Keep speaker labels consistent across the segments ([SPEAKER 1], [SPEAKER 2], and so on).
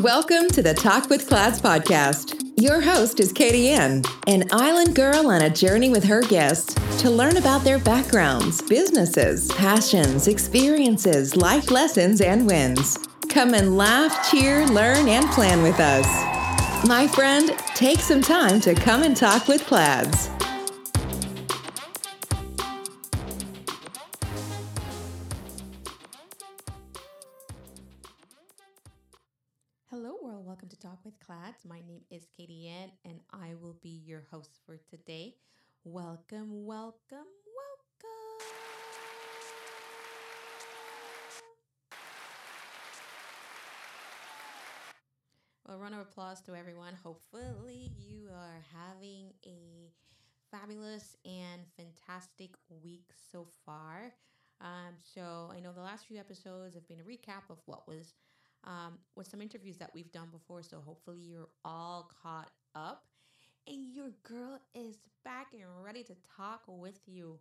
[SPEAKER 1] Welcome to the Talk with Clads podcast. Your host is Katie Ann, an island girl on a journey with her guests to learn about their backgrounds, businesses, passions, experiences, life lessons, and wins. Come and laugh, cheer, learn, and plan with us. My friend, take some time to come and talk with Clads.
[SPEAKER 2] My name is Katie Ann, and I will be your host for today. Welcome, welcome, welcome. Well, round of applause to everyone. Hopefully, you are having a fabulous and fantastic week so far. Um, so, I know the last few episodes have been a recap of what was um, with some interviews that we've done before. So hopefully you're all caught up. And your girl is back and ready to talk with you.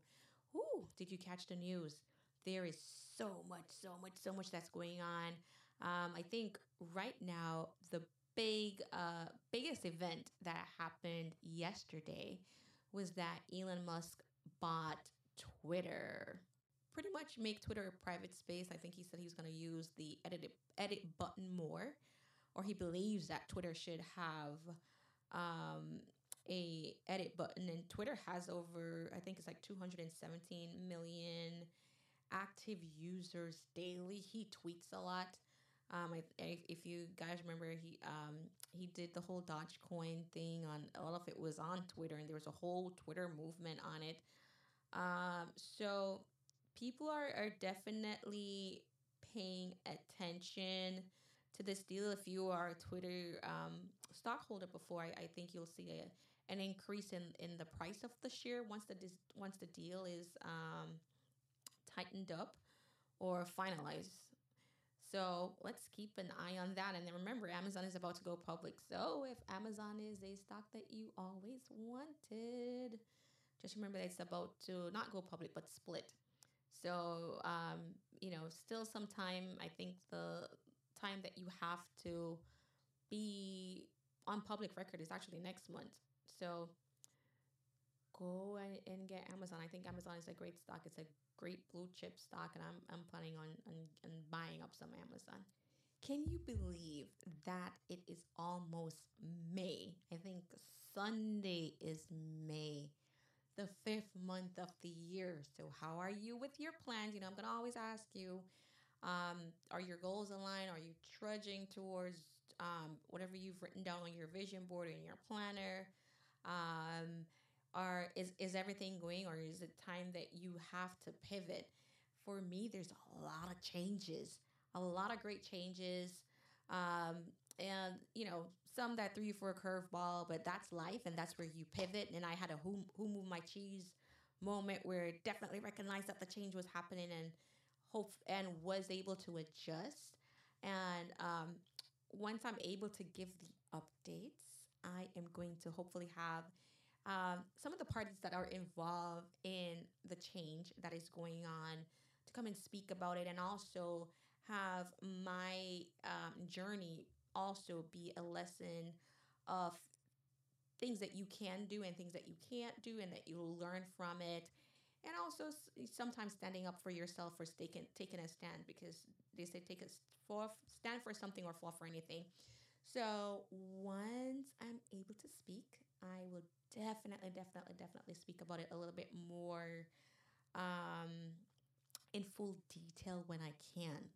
[SPEAKER 2] Ooh, did you catch the news? There is so much, so much, so much that's going on. Um, I think right now the big, uh, biggest event that happened yesterday was that Elon Musk bought Twitter pretty much make Twitter a private space. I think he said he was going to use the edit edit button more, or he believes that Twitter should have um, a edit button. And Twitter has over, I think it's like 217 million active users daily. He tweets a lot. Um, if you guys remember, he um, he did the whole Dogecoin thing on all of it was on Twitter, and there was a whole Twitter movement on it. Um, so people are, are definitely paying attention to this deal. If you are a Twitter um, stockholder before, I, I, think you'll see a, an increase in, in the price of the share once the once the deal is um, tightened up or finalized. So let's keep an eye on that. And then remember, Amazon is about to go public. So if Amazon is a stock that you always wanted, just remember that it's about to not go public but split. So, um, you know, still some time. I think the time that you have to be on public record is actually next month. So go and, and get Amazon. I think Amazon is a great stock. It's a great blue chip stock, and I'm, I'm planning on, on, on buying up some Amazon. Can you believe that it is almost May? I think Sunday is May the fifth month of the year. So, how are you with your plans? You know, I'm going to always ask you um, are your goals aligned? Are you trudging towards um, whatever you've written down on your vision board or in your planner? Um, are is, is everything going or is it time that you have to pivot? For me, there's a lot of changes, a lot of great changes. Um, and, you know, some that threw you for a curveball, but that's life and that's where you pivot. And I had a who, who moved my cheese moment where definitely recognized that the change was happening and hope and was able to adjust. And um, once I'm able to give the updates, I am going to hopefully have um, some of the parties that are involved in the change that is going on to come and speak about it and also have my um, journey also be a lesson of things that you can do and things that you can't do and that you'll learn from it. And also sometimes standing up for yourself for taking taking a stand because they say take a for, stand for something or fall for anything. So once i'm able to speak i will definitely definitely definitely speak about it a little bit more um, in full detail when i can.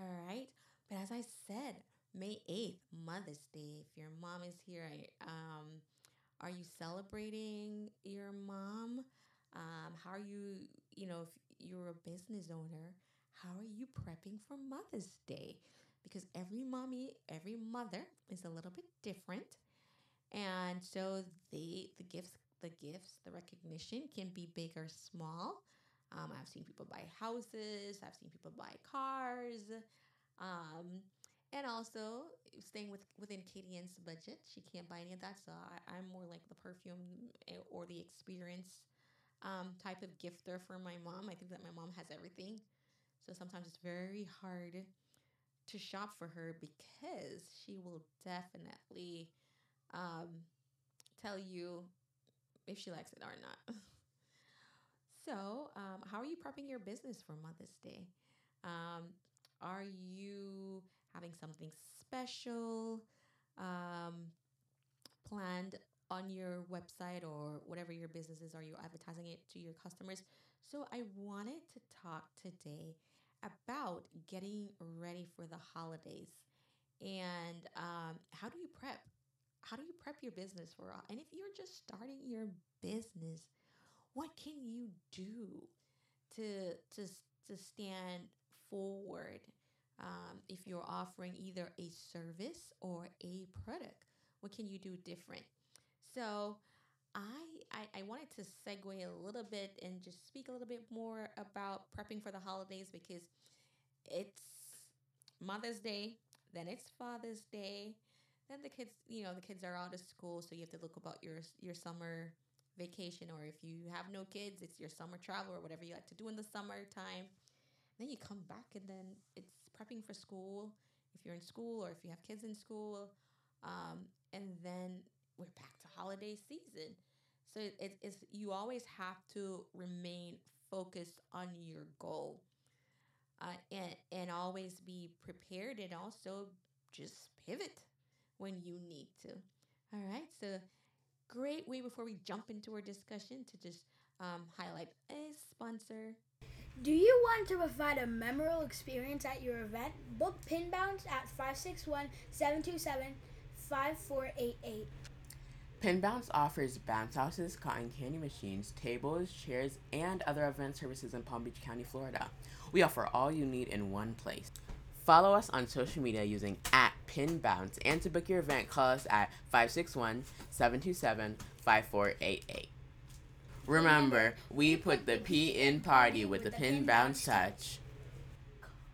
[SPEAKER 2] All right but as i said May 8th, Mother's Day. If your mom is here, um, are you celebrating your mom? Um, how are you, you know, if you're a business owner, how are you prepping for Mother's Day? Because every mommy, every mother is a little bit different. And so they the gifts, the gifts, the recognition can be big or small. Um, I've seen people buy houses, I've seen people buy cars. Um, and also staying with within Kadian's budget. She can't buy any of that, so I, am more like the perfume eh, or the experience um, type of gifter for my mom. I think that my mom has everything. So sometimes it's very hard to shop for her because she will definitely um, tell you if she likes it or not. so, um, how are you prepping your business for Mother's Day? Um, are you having something special um, planned on your website or whatever your business is? Are you advertising it to your customers? So, I wanted to talk today about getting ready for the holidays and um, how do you prep? How do you prep your business for? And if you're just starting your business, what can you do to to to stand forward um, if you're offering either a service or a product? What can you do different? So, I, I, I wanted to segue a little bit and just speak a little bit more about prepping for the holidays because it's Mother's Day, then it's Father's Day, then the kids, you know, the kids are out of school, so you have to look about your your summer vacation, or if you have no kids, it's your summer travel or whatever you like to do in the summertime. Then you come back, and then it's prepping for school if you're in school or if you have kids in school, um, and then we're back to holiday season. So it, it's you always have to remain focused on your goal, uh, and and always be prepared, and also just pivot when you need to. All right, so great way before we jump into our discussion to just um, highlight a sponsor.
[SPEAKER 3] Do you want to provide a memorable experience at your event? Book Pin Bounce at 561 727 5488.
[SPEAKER 4] Pin Bounce offers bounce houses, cotton candy machines, tables, chairs, and other event services in Palm Beach County, Florida. We offer all you need in one place. Follow us on social media using at Pin Bounce, and to book your event, call us at 561 727 5488. Remember, we put the P in party with the Pin Bounce touch.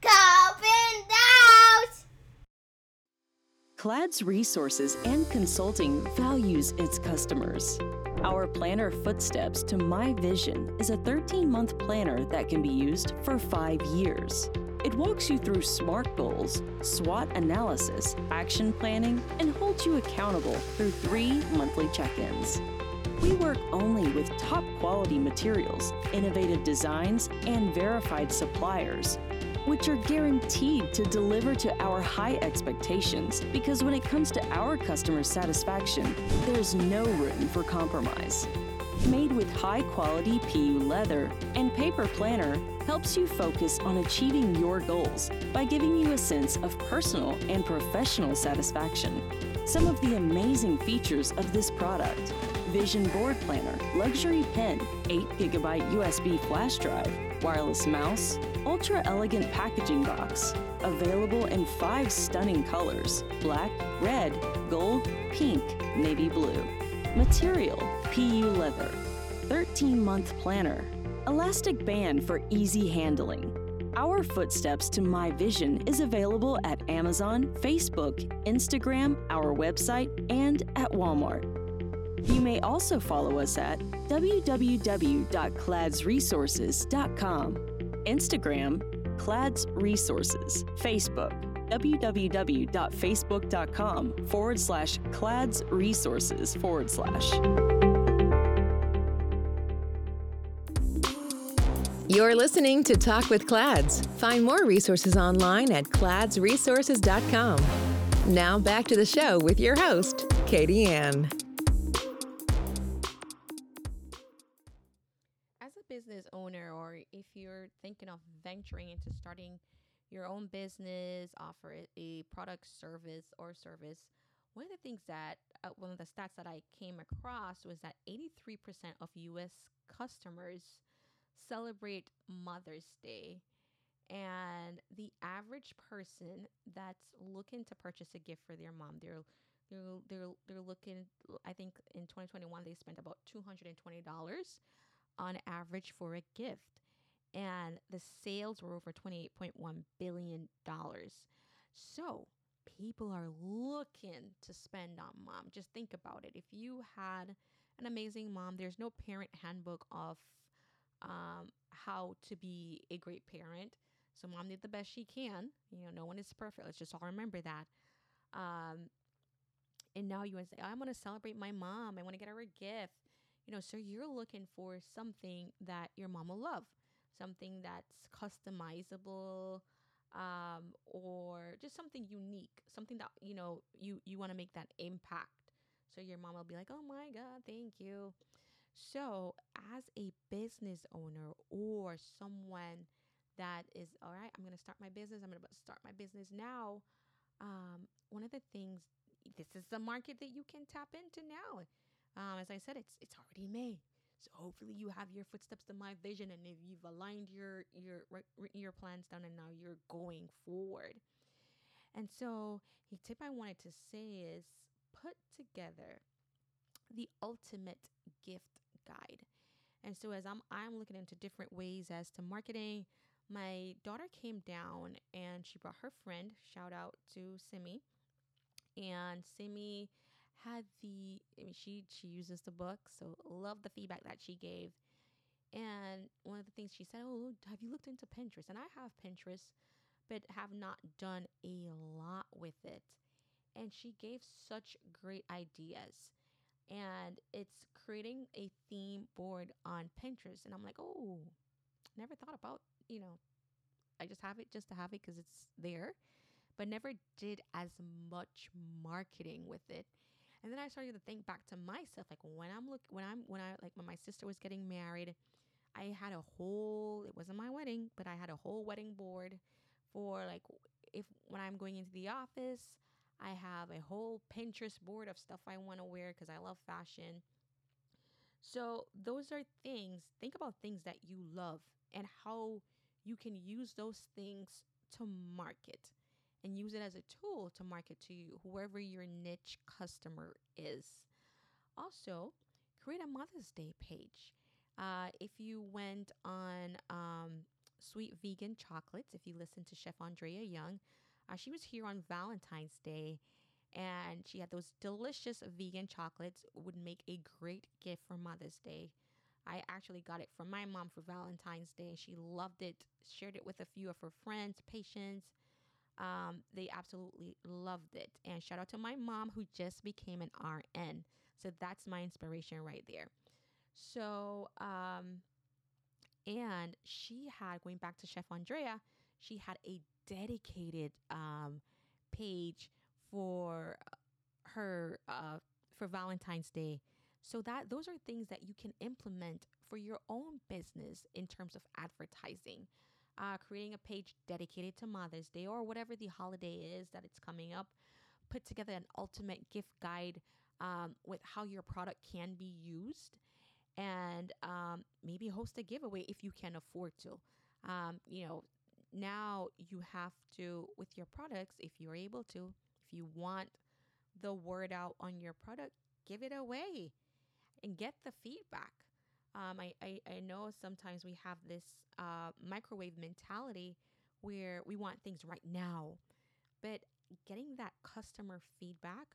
[SPEAKER 5] Go Pin Bounce!
[SPEAKER 6] Clad's Resources and Consulting values its customers. Our planner Footsteps to My Vision is a 13 month planner that can be used for five years. It walks you through SMART goals, SWOT analysis, action planning, and holds you accountable through three monthly check ins. We work only with top quality materials, innovative designs, and verified suppliers, which are guaranteed to deliver to our high expectations because when it comes to our customer satisfaction, there's no room for compromise. Made with high quality PU leather and paper planner helps you focus on achieving your goals by giving you a sense of personal and professional satisfaction. Some of the amazing features of this product Vision Board Planner, Luxury Pen, 8GB USB flash drive, wireless mouse, ultra elegant packaging box. Available in five stunning colors black, red, gold, pink, navy blue. Material PU leather. 13 month planner. Elastic band for easy handling. Our Footsteps to My Vision is available at Amazon, Facebook, Instagram, our website, and at Walmart. You may also follow us at www.cladsresources.com, Instagram, Clads Resources, Facebook, www.facebook.com forward slash Clads Resources forward slash.
[SPEAKER 1] You're listening to Talk with Clads. Find more resources online at cladsresources.com. Now back to the show with your host, Katie Ann.
[SPEAKER 2] Thinking of venturing into starting your own business, offer a product, service, or service, one of the things that uh, one of the stats that I came across was that 83% of US customers celebrate Mother's Day. And the average person that's looking to purchase a gift for their mom, they're they're they're they're looking I think in 2021 they spent about $220 on average for a gift. And the sales were over $28.1 billion. So people are looking to spend on mom. Just think about it. If you had an amazing mom, there's no parent handbook of um, how to be a great parent. So mom did the best she can. You know, no one is perfect. Let's just all remember that. Um, and now you want to say, I want to celebrate my mom. I want to get her a gift. You know, so you're looking for something that your mom will love, something that's customizable, um, or just something unique, something that you know you you want to make that impact. So your mom will be like, "Oh my God, thank you." So as a business owner or someone that is all right, I'm going to start my business. I'm going to start my business now. Um, one of the things, this is the market that you can tap into now. Um, as I said, it's it's already May, so hopefully you have your footsteps to my vision, and if you've aligned your your written your plans down, and now you're going forward. And so, a tip I wanted to say is put together the ultimate gift guide. And so as I'm I'm looking into different ways as to marketing, my daughter came down and she brought her friend. Shout out to Simi. And Simi had the I mean she she uses the book, so love the feedback that she gave. And one of the things she said, "Oh, have you looked into Pinterest?" And I have Pinterest, but have not done a lot with it. And she gave such great ideas and it's creating a theme board on Pinterest. And I'm like, oh, never thought about, you know, I just have it just to have it because it's there, but never did as much marketing with it. And then I started to think back to myself, like when I'm look when I'm when I like when my sister was getting married, I had a whole it wasn't my wedding, but I had a whole wedding board for like if when I'm going into the office, I have a whole Pinterest board of stuff I want to wear because I love fashion. So, those are things, think about things that you love and how you can use those things to market and use it as a tool to market to you, whoever your niche customer is. Also, create a Mother's Day page. Uh, if you went on um, Sweet Vegan Chocolates, if you listen to Chef Andrea Young, uh, she was here on Valentine's Day and she had those delicious vegan chocolates would make a great gift for Mother's Day. I actually got it from my mom for Valentine's Day. She loved it, shared it with a few of her friends, patients. Um, they absolutely loved it. And shout out to my mom who just became an RN. So that's my inspiration right there. So, um, and she had, going back to Chef Andrea, she had a dedicated um, page for her uh, for Valentine's Day. So that those are things that you can implement for your own business in terms of advertising. Uh, creating a page dedicated to Mother's Day or whatever the holiday is that it's coming up. Put together an ultimate gift guide um, with how your product can be used, and um, maybe host a giveaway if you can afford to. Um, you know, now you have to with your products if you're able to if you want the word out on your product give it away and get the feedback um, I, I, I know sometimes we have this uh, microwave mentality where we want things right now but getting that customer feedback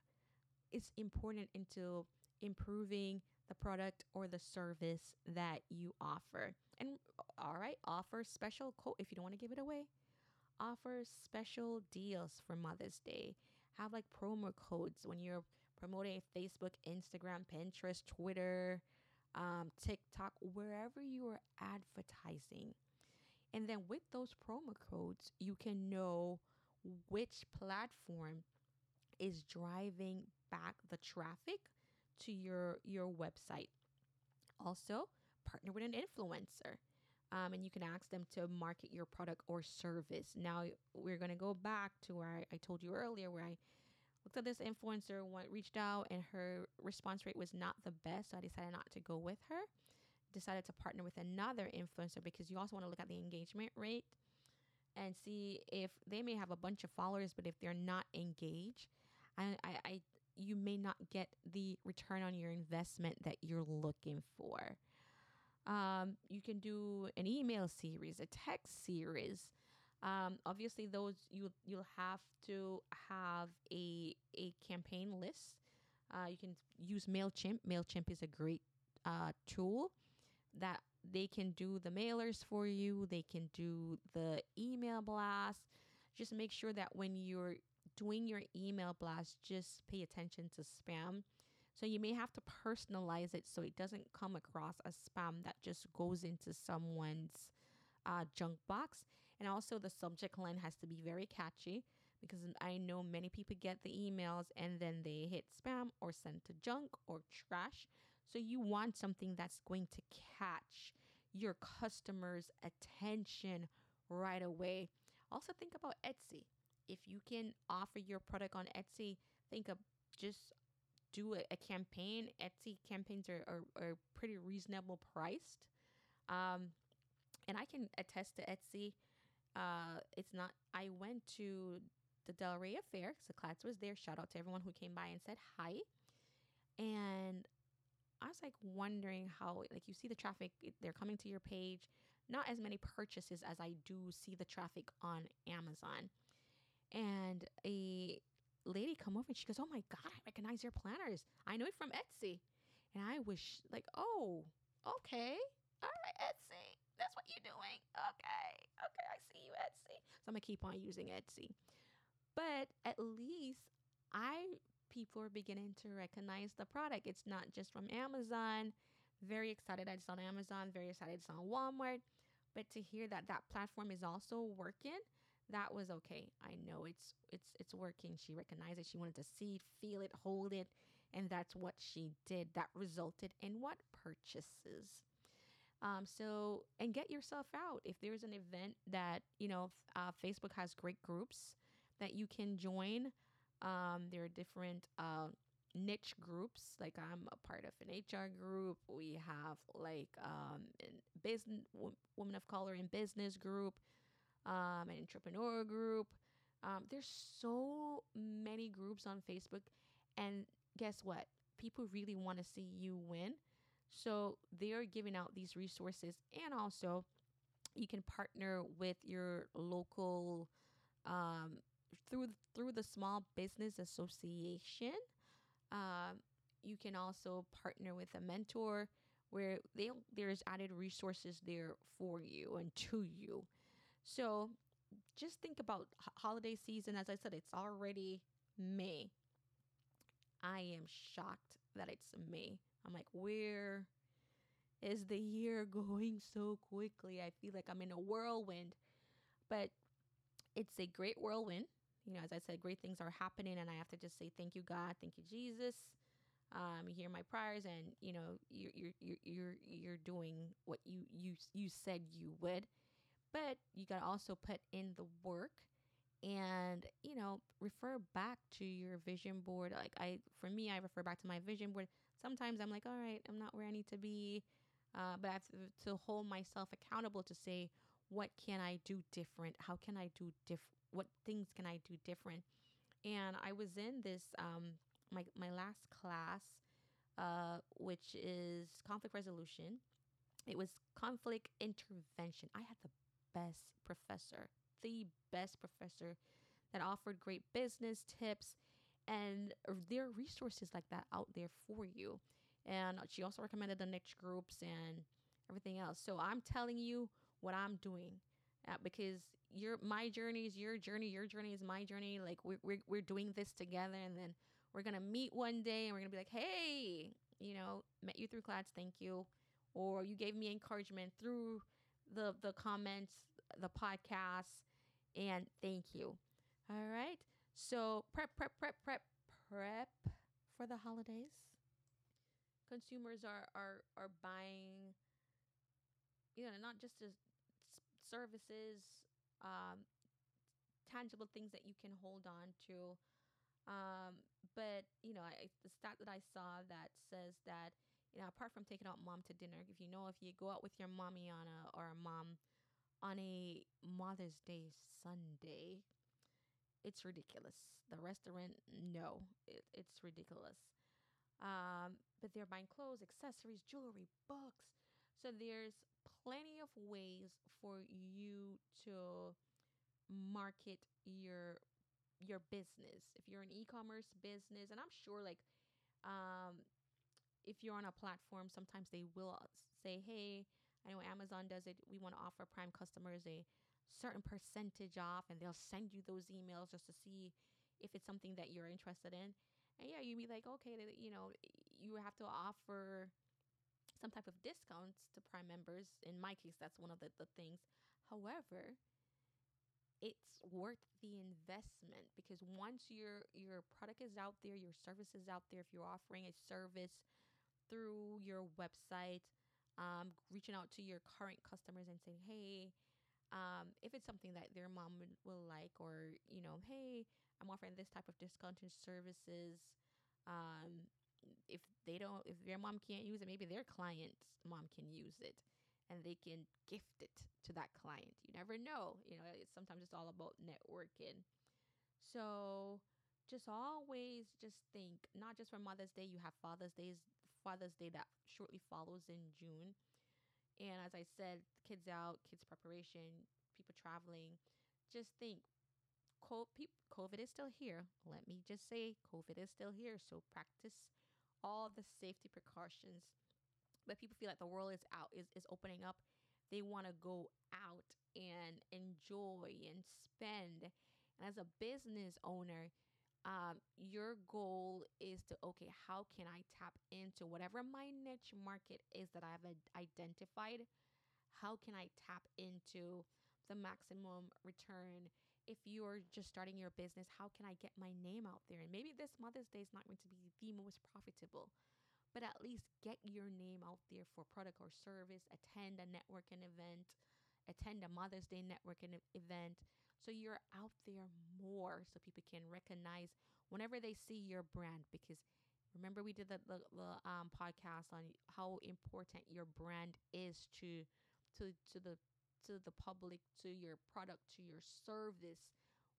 [SPEAKER 2] is important into improving the product or the service that you offer. And all right, offer special code if you don't want to give it away. Offer special deals for Mother's Day. Have like promo codes when you're promoting Facebook, Instagram, Pinterest, Twitter, um, TikTok, wherever you are advertising. And then with those promo codes, you can know which platform is driving back the traffic to your your website. Also, partner with an influencer. Um, and you can ask them to market your product or service. Now, we're going to go back to where I, I, told you earlier, where I looked at this influencer, went, reached out, and her response rate was not the best. So I decided not to go with her. Decided to partner with another influencer because you also want to look at the engagement rate and see if they may have a bunch of followers, but if they're not engaged, I, I, I you may not get the return on your investment that you're looking for. Um, you can do an email series, a text series. Um, obviously, those you you'll have to have a a campaign list. Uh, you can use Mailchimp. Mailchimp is a great uh, tool that they can do the mailers for you, they can do the email blast. Just make sure that when you're doing your email blast, just pay attention to spam. So you may have to personalize it so it doesn't come across as spam that just goes into someone's uh, junk box. And also, the subject line has to be very catchy because I know many people get the emails and then they hit spam or send to junk or trash. So you want something that's going to catch your customers' attention right away. Also, think about Etsy. If you can offer your product on Etsy, think of just do a, a campaign. Etsy campaigns are, are, are pretty reasonable priced. Um, and I can attest to Etsy. Uh, it's not, I went to the Delray Affair, so Clads was there. Shout out to everyone who came by and said hi. And I was like wondering how, like, you see the traffic, they're coming to your page. Not as many purchases as I do see the traffic on Amazon. And a lady come over and she goes, "Oh my god, I recognize your planners. I know it from Etsy." And I was like, "Oh, okay, all right, Etsy. That's what you're doing. Okay, okay, I see you, Etsy." So I'm gonna keep on using Etsy. But at least I people are beginning to recognize the product. It's not just from Amazon. Very excited that it's on Amazon. Very excited it's on Walmart. But to hear that that platform is also working, that was okay. I know it's it's it's working. She recognized it. She wanted to see feel it, hold it, and that's what she did. That resulted in what purchases. Um, so and get yourself out. If there's an event that you know, uh, Facebook has great groups that you can join. Um, there are different uh, niche groups. Like I'm a part of an HR group. We have like um, business women of color in business group, um, an entrepreneur group. Um, there's so many groups on Facebook, and guess what? People really want to see you win. So they're giving out these resources, and also you can partner with your local um, through through the Small Business Association. Um, you can also partner with a mentor where they there's added resources there for you and to you. So just think about holiday season. As I said, it's already May. I am shocked that it's May. I'm like, where is the year going so quickly? I feel like I'm in a whirlwind, but it's a great whirlwind you know, as I said, great things are happening, and I have to just say thank you, God, thank you, Jesus. Um, you hear my prayers, and you know you're you're you're you're, doing what you you you said you would, but you got to also put in the work, and you know refer back to your vision board. Like I, for me, I refer back to my vision board. Sometimes I'm like, all right, I'm not where I need to be, uh, but I have to, to hold myself accountable to say, what can I do different? How can I do different? what things can I do different? And I was in this um my my last class, uh, which is conflict resolution. It was conflict intervention. I had the best professor, the best professor that offered great business tips and there are resources like that out there for you. And she also recommended the niche groups and everything else. So I'm telling you what I'm doing uh, because your my journey is your journey, your journey is my journey. Like we're, we're we're doing this together, and then we're gonna meet one day, and we're gonna be like, hey, you know, met you through class, thank you, or you gave me encouragement through the the comments, the podcast, and thank you. All right, so prep, prep, prep, prep, prep for the holidays. Consumers are are are buying, you know, not just as services, um, tangible things that you can hold on to. Um, but you know, I, the stat that I saw that says that you know, apart from taking out mom to dinner, if you know if you go out with your mommy on a or a mom on a Mother's Day Sunday, it's ridiculous. The restaurant, no, it, it's ridiculous. Um, but they're buying clothes, accessories, jewelry, books. So there's plenty of ways for you to market your your business. If you're an e-commerce business, and I'm sure like um if you're on a platform, sometimes they will say, "Hey, I know Amazon does it. We want to offer Prime customers a certain percentage off, and they'll send you those emails just to see if it's something that you're interested in. And yeah, you'd be like, okay, you know, you have to offer some type of discounts to Prime members. In my case, that's one of the, the things. However, it's worth the investment because once your your product is out there, your service is out there, if you're offering a service through your website, um, reaching out to your current customers and saying, hey, um, if it's something that their mom will like, or you know, hey, I'm offering this type of discounted services. Um, if they don't, if their mom can't use it, maybe their client's mom can use it and they can gift it to that client. You never know. You know, it's, sometimes it's all about networking. So just always just think, not just for Mother's Day, you have Father's Days, Father's Day that shortly follows in June. And as I said, kids out, kids preparation, people traveling. Just think, COVID is still here. Let me just say, COVID is still here. So practice all the safety precautions but people feel like the world is out is, is opening up they want to go out and enjoy and spend and as a business owner um, your goal is to okay how can i tap into whatever my niche market is that i've identified how can i tap into the maximum return if you're just starting your business how can i get my name out there and maybe this mother's day is not going to be the most profitable but at least get your name out there for product or service, attend a networking event, attend a Mother's Day networking event. So you're out there more so people can recognize whenever they see your brand. Because remember, we did the, the, the um, podcast on how important your brand is to, to, to the to the public, to your product, to your service.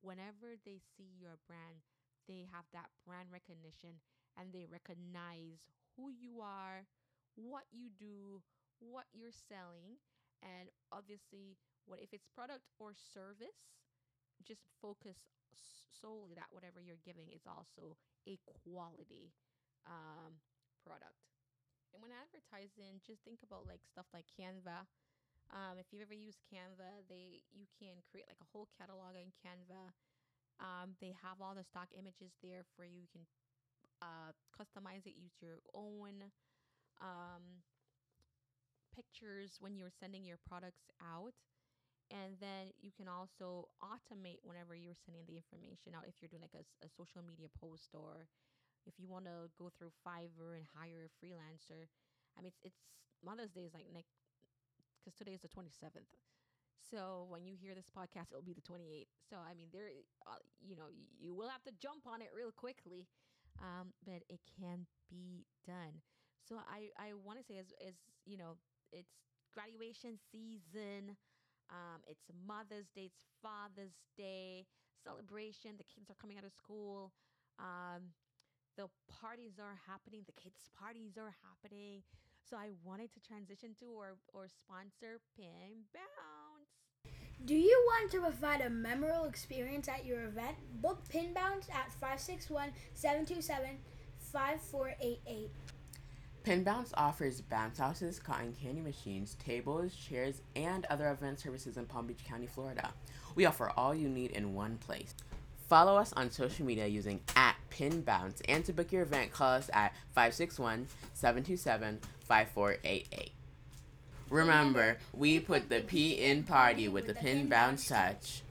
[SPEAKER 2] Whenever they see your brand, they have that brand recognition and they recognize who you are, what you do, what you're selling, and obviously, what if it's product or service, just focus solely that whatever you're giving is also a quality um, product. And when advertising, just think about like stuff like Canva. Um, if you've ever used Canva, they you can create like a whole catalog in Canva. Um, they have all the stock images there for you. You can uh, customize it, use your own um, pictures when you're sending your products out. And then you can also automate whenever you're sending the information out. If you're doing like a, a social media post or if you want to go through Fiverr and hire a freelancer. I mean, it's, it's Mother's Day is like next, because today is the 27th. So when you hear this podcast, it'll be the 28th. So I mean, there, uh, you know, you will have to jump on it real quickly um, but it can be done. So I, I want to say as, as, you know, it's graduation season. Um, it's Mother's Day, it's Father's Day celebration. The kids are coming out of school. Um, the parties are happening. The kids' parties are happening. So I wanted to transition to or, or sponsor Pin Bounce.
[SPEAKER 3] Do you want to provide a memorable experience at your event? Book Pin Bounce at 561 727 5488.
[SPEAKER 4] Pin Bounce offers bounce houses, cotton candy machines, tables, chairs, and other event services in Palm Beach County, Florida. We offer all you need in one place. Follow us on social media using at Pin Bounce, and to book your event, call us at 561 727 5488. Remember, we put the P in party with the pin bounce touch.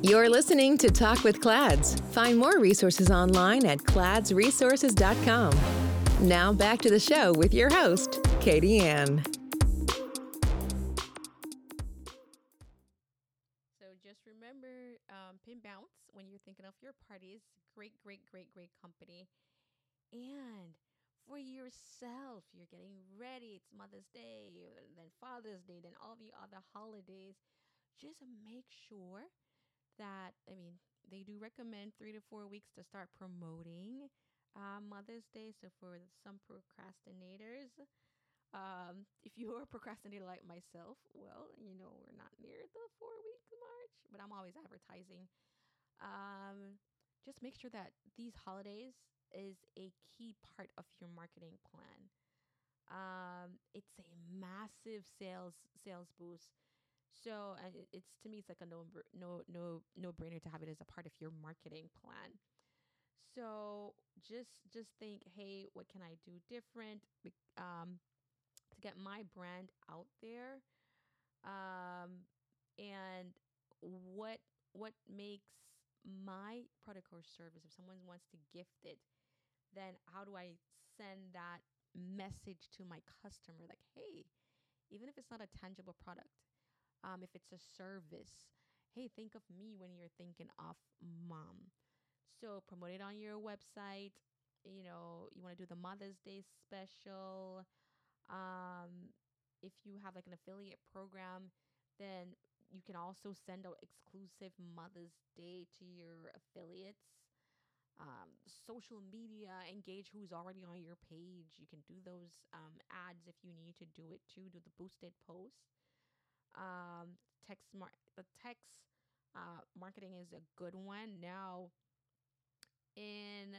[SPEAKER 1] You're listening to Talk with Clads. Find more resources online at cladsresources.com. Now back to the show with your host, Katie Ann.
[SPEAKER 2] So just remember um, Pin Bounce when you're thinking of your parties. Great, great, great, great company. And for yourself, you're getting ready. It's Mother's Day, then Father's Day, then all the other holidays. Just make sure that, I mean, they do recommend three to four weeks to start promoting uh, Mother's Day. So for some procrastinators, um, if you're a procrastinator like myself, well, you know, we're not near the four week march, but I'm always advertising. Um, just make sure that these holidays is a key part of your marketing plan. Um, it's a massive sales sales boost. So uh, it's to me, it's like a no no no no brainer to have it as a part of your marketing plan. So just just think, hey, what can I do different um, to get my brand out there? Um, and what what makes my product or service if someone wants to gift it then how do i send that message to my customer like hey even if it's not a tangible product um, if it's a service hey think of me when you're thinking of mom so promote it on your website you know you want to do the mother's day special um, if you have like an affiliate program then you can also send out exclusive Mother's Day to your affiliates. Um, social media, engage who's already on your page. You can do those um, ads if you need to do it too. Do the boosted posts. Um, text mar- the text uh, marketing is a good one. Now, in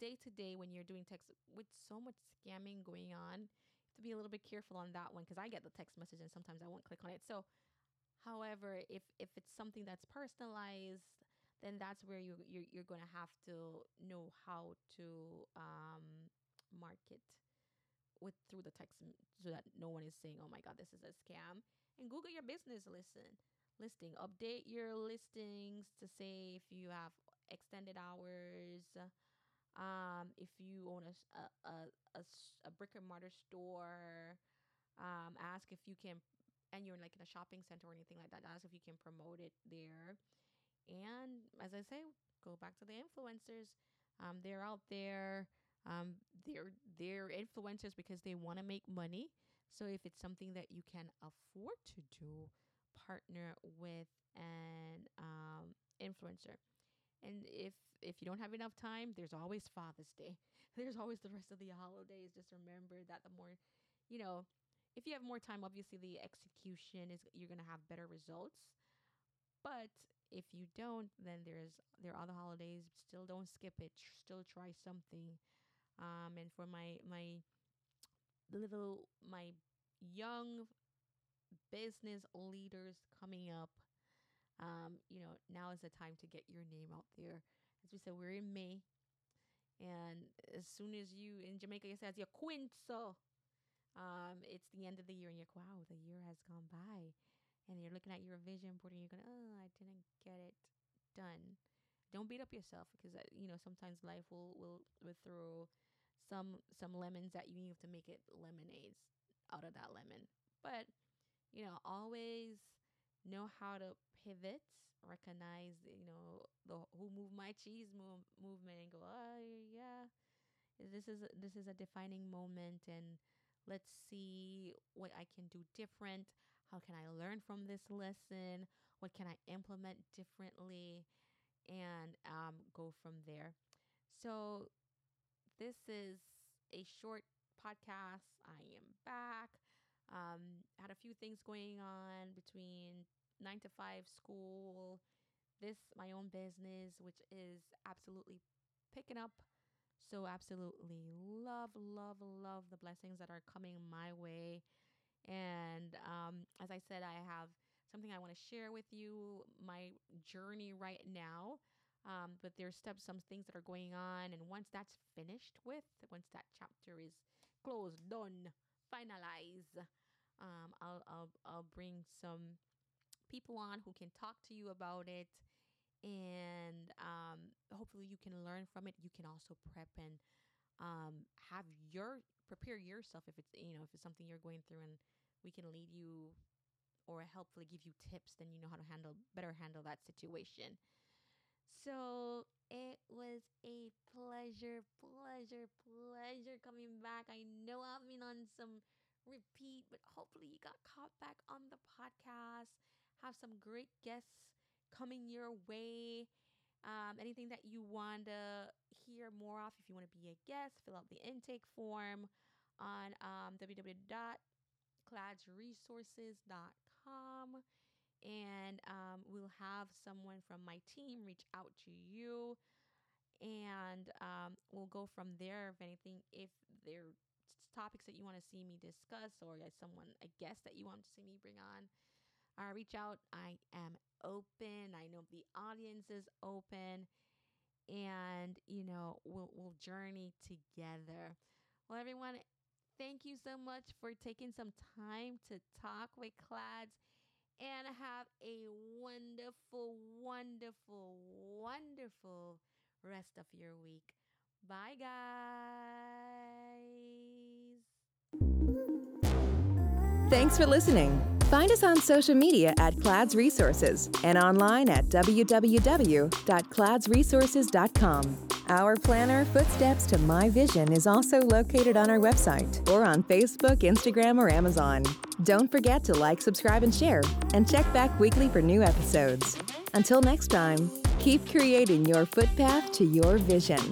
[SPEAKER 2] day to day, when you're doing text with so much scamming going on, you have to be a little bit careful on that one because I get the text message and sometimes I won't click on it. So However, if if it's something that's personalized, then that's where you you're, you're going to have to know how to um, market with through the text so that no one is saying, "Oh my God, this is a scam." And Google your business listen listing. Update your listings to say if you have extended hours. Um, if you own a a, a, a brick and mortar store, um, ask if you can and you're like in a shopping center or anything like that, ask if you can promote it there. And as I say, go back to the influencers. Um, they're out there. Um, they're they're influencers because they want to make money. So if it's something that you can afford to do, partner with an um, influencer. And if if you don't have enough time, there's always Father's Day. There's always the rest of the holidays. Just remember that the more, you know, if you have more time, obviously the execution is you're gonna have better results. But if you don't, then there's there are other holidays. Still don't skip it. Still try something. Um, and for my my little my young business leaders coming up, um, you know, now is the time to get your name out there. As we said, we're in May. And as soon as you in Jamaica, you say as your quinto, um, it's the end of the year and you're like, wow, the year has gone by. And you're looking at your vision board and you're going, oh, I didn't get it done. Don't beat up yourself because, uh, you know, sometimes life will, will, will throw some, some lemons that you. Have to make it lemonades out of that lemon. But, you know, always know how to pivot, recognize, you know, the who move my cheese move, movement and go, oh, yeah, this is, this is a defining moment and, let's see what I can do different. How can I learn from this lesson? What can I implement differently? And um, go from there. So, this is a short podcast. I am back. Um, had a few things going on between nine to five school, this, my own business, which is absolutely picking up. So, absolutely love, love, love the blessings that are coming my way. And um, as I said, I have something I want to share with you my journey right now. Um, but there's steps, some things that are going on. And once that's finished with, once that chapter is closed, done, finalized, um, I'll, I'll, I'll bring some people on who can talk to you about it and um, hopefully you can learn from it. You can also prep and um, have your prepare yourself if it's you know if it's something you're going through, and we can lead you or helpfully give you tips. Then you know how to handle better handle that situation. So it was a pleasure, pleasure, pleasure coming back. I know I've been on some repeat, but hopefully you got caught back on the podcast. Have some great guests coming your way. Um, anything that you want to hear more of, if you want to be a guest, fill out the intake form on um, www.cladsresources.com. And um, we'll have someone from my team reach out to you. and um, we'll go from there. If anything, if there are topics that you want to see me discuss or someone, a guest that you want to see me bring on, uh, reach out. I am open. I know the audience is open, and you know we'll we'll journey together. Well, everyone, thank you so much for taking some time to talk with Clads and have a wonderful, wonderful, wonderful rest of your week. Bye, guys.
[SPEAKER 1] Thanks for listening. Find us on social media at Clads Resources and online at www.cladsresources.com. Our planner, Footsteps to My Vision, is also located on our website or on Facebook, Instagram, or Amazon. Don't forget to like, subscribe, and share, and check back weekly for new episodes. Until next time, keep creating your footpath to your vision.